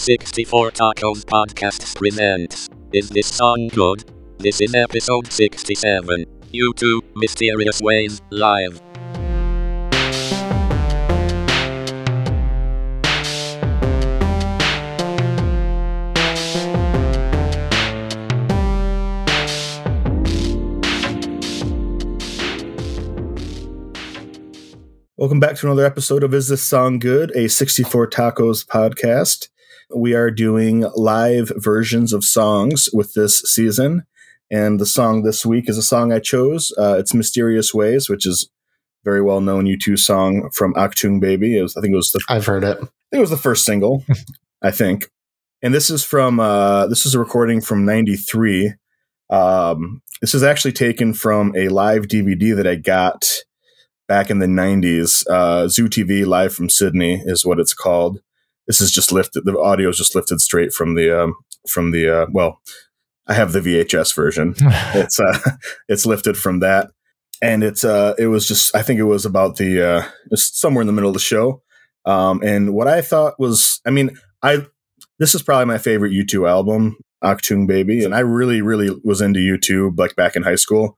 64 Tacos Podcast presents Is This Song Good? This is episode 67. U2, Mysterious Ways, live. Welcome back to another episode of Is This Song Good? A 64 Tacos podcast. We are doing live versions of songs with this season. And the song this week is a song I chose. Uh, it's Mysterious Ways, which is very well known U2 song from Achtung Baby. Was, I think it was the I've heard it. I think it was the first single, I think. And this is from uh, this is a recording from '93. Um, this is actually taken from a live DVD that I got back in the 90s. Uh, Zoo TV Live from Sydney is what it's called. This is just lifted. The audio is just lifted straight from the um, from the uh, well. I have the VHS version. it's uh, it's lifted from that, and it's uh, it was just I think it was about the uh, it's somewhere in the middle of the show. Um, and what I thought was, I mean, I this is probably my favorite U2 album, Achtung Baby, and I really really was into U2 like back in high school.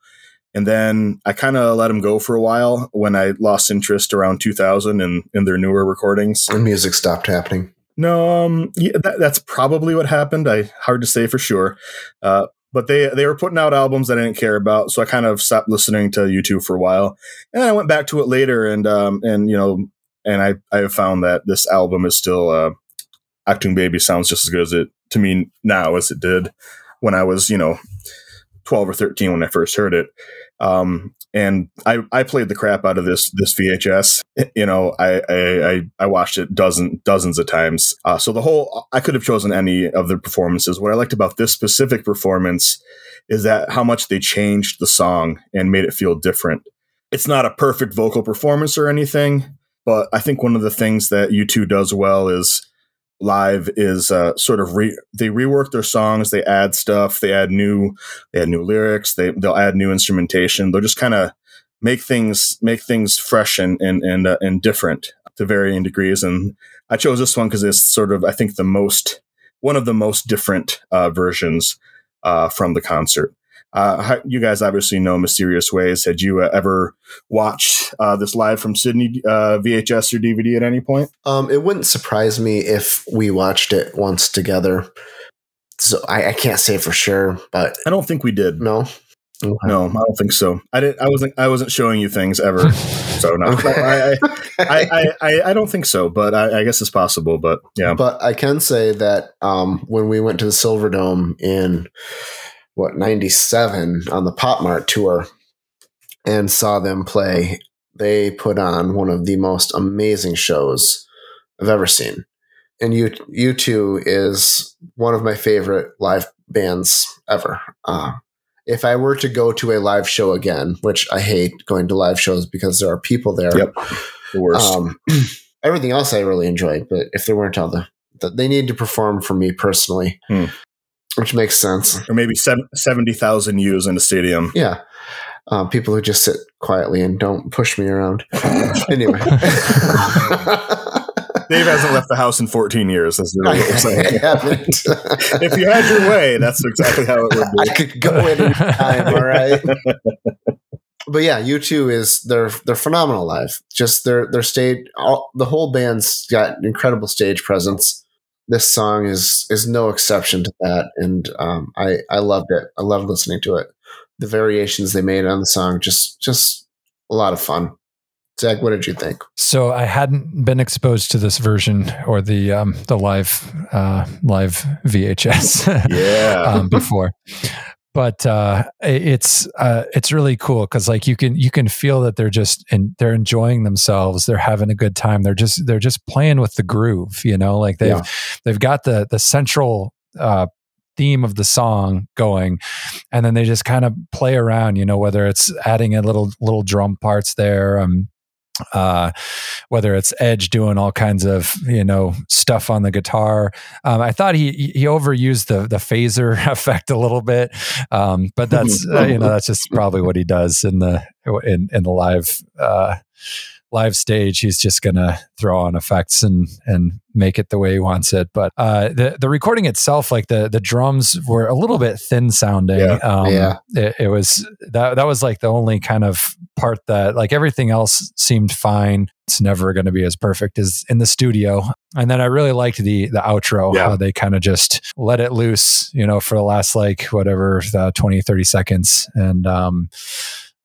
And then I kind of let them go for a while when I lost interest around 2000 in, in their newer recordings. And music stopped happening. No, um, yeah, that, that's probably what happened. I hard to say for sure. Uh, but they they were putting out albums that I didn't care about, so I kind of stopped listening to U2 for a while. And I went back to it later, and um, and you know, and I I have found that this album is still uh, Achtung Baby sounds just as good as it to me now as it did when I was you know 12 or 13 when I first heard it. Um, and I, I played the crap out of this this VHS. You know, I I, I watched it dozens, dozens of times. Uh, so the whole I could have chosen any of the performances. What I liked about this specific performance is that how much they changed the song and made it feel different. It's not a perfect vocal performance or anything, but I think one of the things that U2 does well is live is uh, sort of re- they rework their songs they add stuff they add new they add new lyrics they they'll add new instrumentation. They'll just kind of make things make things fresh and and and, uh, and different to varying degrees. And i chose this one because it's sort of i think the most one of the most different uh, versions uh, from the concert uh, you guys obviously know Mysterious Ways. Had you uh, ever watched uh, this live from Sydney uh, VHS or DVD at any point? Um, it wouldn't surprise me if we watched it once together. So I, I can't say for sure, but I don't think we did. No, Okay. No, I don't think so. I didn't. I wasn't. I wasn't showing you things ever. so no, okay. I, I, I, I, I, don't think so. But I, I, guess it's possible. But yeah. But I can say that um, when we went to the Silver Dome in what 97 on the Pop Mart tour and saw them play. They put on one of the most amazing shows I've ever seen. And U U2 is one of my favorite live bands ever. Uh, if I were to go to a live show again, which I hate going to live shows because there are people there. Yep. The worst. Um, everything else I really enjoyed, but if there weren't all the, the they need to perform for me personally. Hmm which makes sense. Or maybe 70,000 U's in a stadium. Yeah. Um, people who just sit quietly and don't push me around. anyway. Dave hasn't left the house in 14 years. That's really what I'm saying. if you had your way, that's exactly how it would be. I could go any time, all right? but yeah, U2 is they're they're phenomenal live. Just their their stage, all, the whole band's got incredible stage presence this song is is no exception to that, and um, I I loved it. I loved listening to it. The variations they made on the song just just a lot of fun. Zach, what did you think? So I hadn't been exposed to this version or the um, the live uh, live VHS yeah um, before but uh, it's uh, it's really cool because like you can you can feel that they're just and they're enjoying themselves they're having a good time they're just they're just playing with the groove you know like they've yeah. they've got the the central uh, theme of the song going and then they just kind of play around you know whether it's adding a little little drum parts there um uh, whether it's Edge doing all kinds of you know stuff on the guitar. Um, I thought he he overused the the phaser effect a little bit, um, but that's uh, you know that's just probably what he does in the in in the live uh, live stage, he's just gonna throw on effects and and make it the way he wants it. But uh, the the recording itself, like the the drums were a little bit thin sounding. Yeah. Um, Yeah. It, it was that that was like the only kind of part that like everything else seemed fine. It's never going to be as perfect as in the studio. And then I really liked the the outro, Yeah. how they kind of just let it loose, you know, for the last like whatever uh, 20, 30 seconds. And um,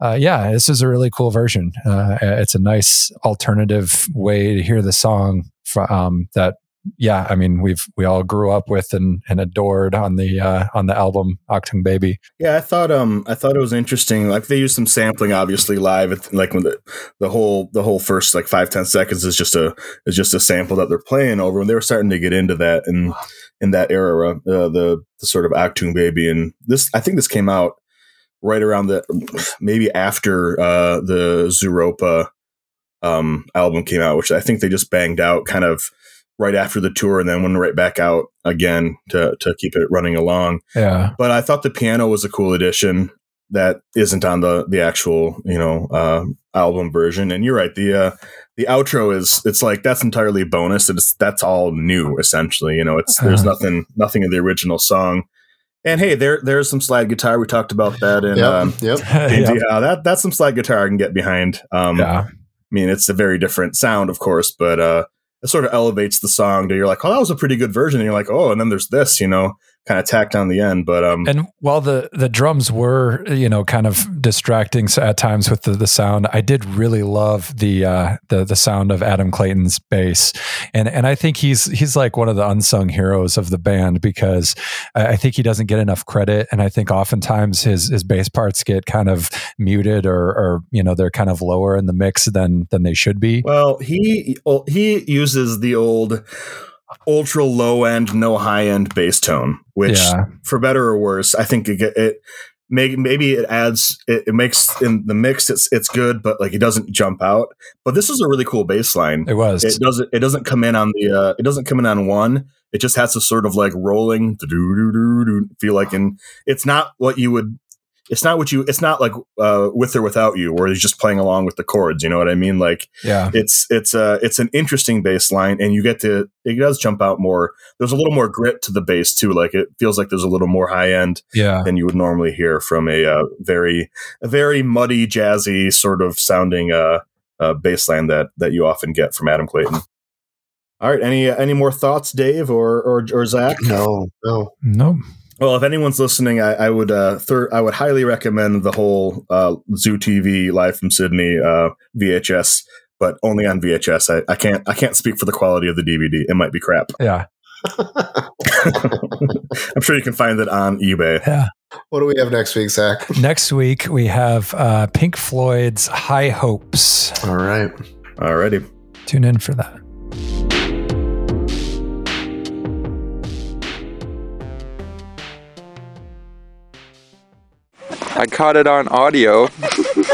uh, yeah, this is a really cool version. Uh, it's a nice alternative way to hear the song fr- um, that yeah, I mean we've we all grew up with and, and adored on the uh, on the album Achtung Baby. Yeah, I thought um I thought it was interesting. Like they used some sampling obviously live at, like when the the whole the whole first like five, ten seconds is just a is just a sample that they're playing over and they were starting to get into that in in that era, uh, the the sort of Achtung baby and this I think this came out right around the maybe after uh the Zooropa um album came out, which I think they just banged out kind of right after the tour and then went right back out again to to keep it running along Yeah, but I thought the piano was a cool addition that isn't on the the actual you know uh, album version. And you're right the uh, the outro is it's like that's entirely bonus. It's that's all new essentially. You know, it's there's Uh-huh. nothing nothing in the original song. And hey, there there's some slide guitar. We talked about that in Yep. um, yep. in yeah. That that's some slide guitar I can get behind. Um, yeah. I mean, it's a very different sound, of course, but uh, it sort of elevates the song to you're like, oh, that was a pretty good version. And you're like, oh, and then there's this, you know, kind of tacked on the end. But um, And while the the drums were, you know, kind of distracting at times with the, the sound, I did really love the uh, the the sound of Adam Clayton's bass, and and I think he's he's like one of the unsung heroes of the band because I, I think he doesn't get enough credit, and I think oftentimes his his bass parts get kind of muted or or you know they're kind of lower in the mix than than they should be. well, he he uses the old ultra low end, no high end bass tone, which, Yeah. for better or worse, I think it, it may, maybe it adds it, it makes in the mix it's it's good, but like it doesn't jump out. But this is a really cool bass line. It was. it doesn't it doesn't come in on the uh it doesn't come in on one it just has to sort of like rolling feel like and it's not what you would it's not what you it's not like uh with or without you where he's just playing along with the chords you know what i mean like yeah. it's it's uh it's an interesting bass line and you get to it does jump out more there's a little more grit to the bass too like it feels like there's a little more high end Yeah. than you would normally hear from a uh, very a very muddy jazzy sort of sounding uh, uh bass line that that you often get from Adam Clayton. All right, any any more thoughts, Dave or or, or Zach? No, no. No. Well, if anyone's listening, I, I would uh, thir- I would highly recommend the whole uh, Zoo TV live from Sydney uh, VHS, but only on VHS. I, I can't I can't speak for the quality of the DVD. It might be crap. Yeah. I'm sure you can find it on eBay. Yeah. What do we have next week, Zach? Next week we have uh, Pink Floyd's High Hopes. All right. all Alrighty. Tune in for that. I caught it on audio.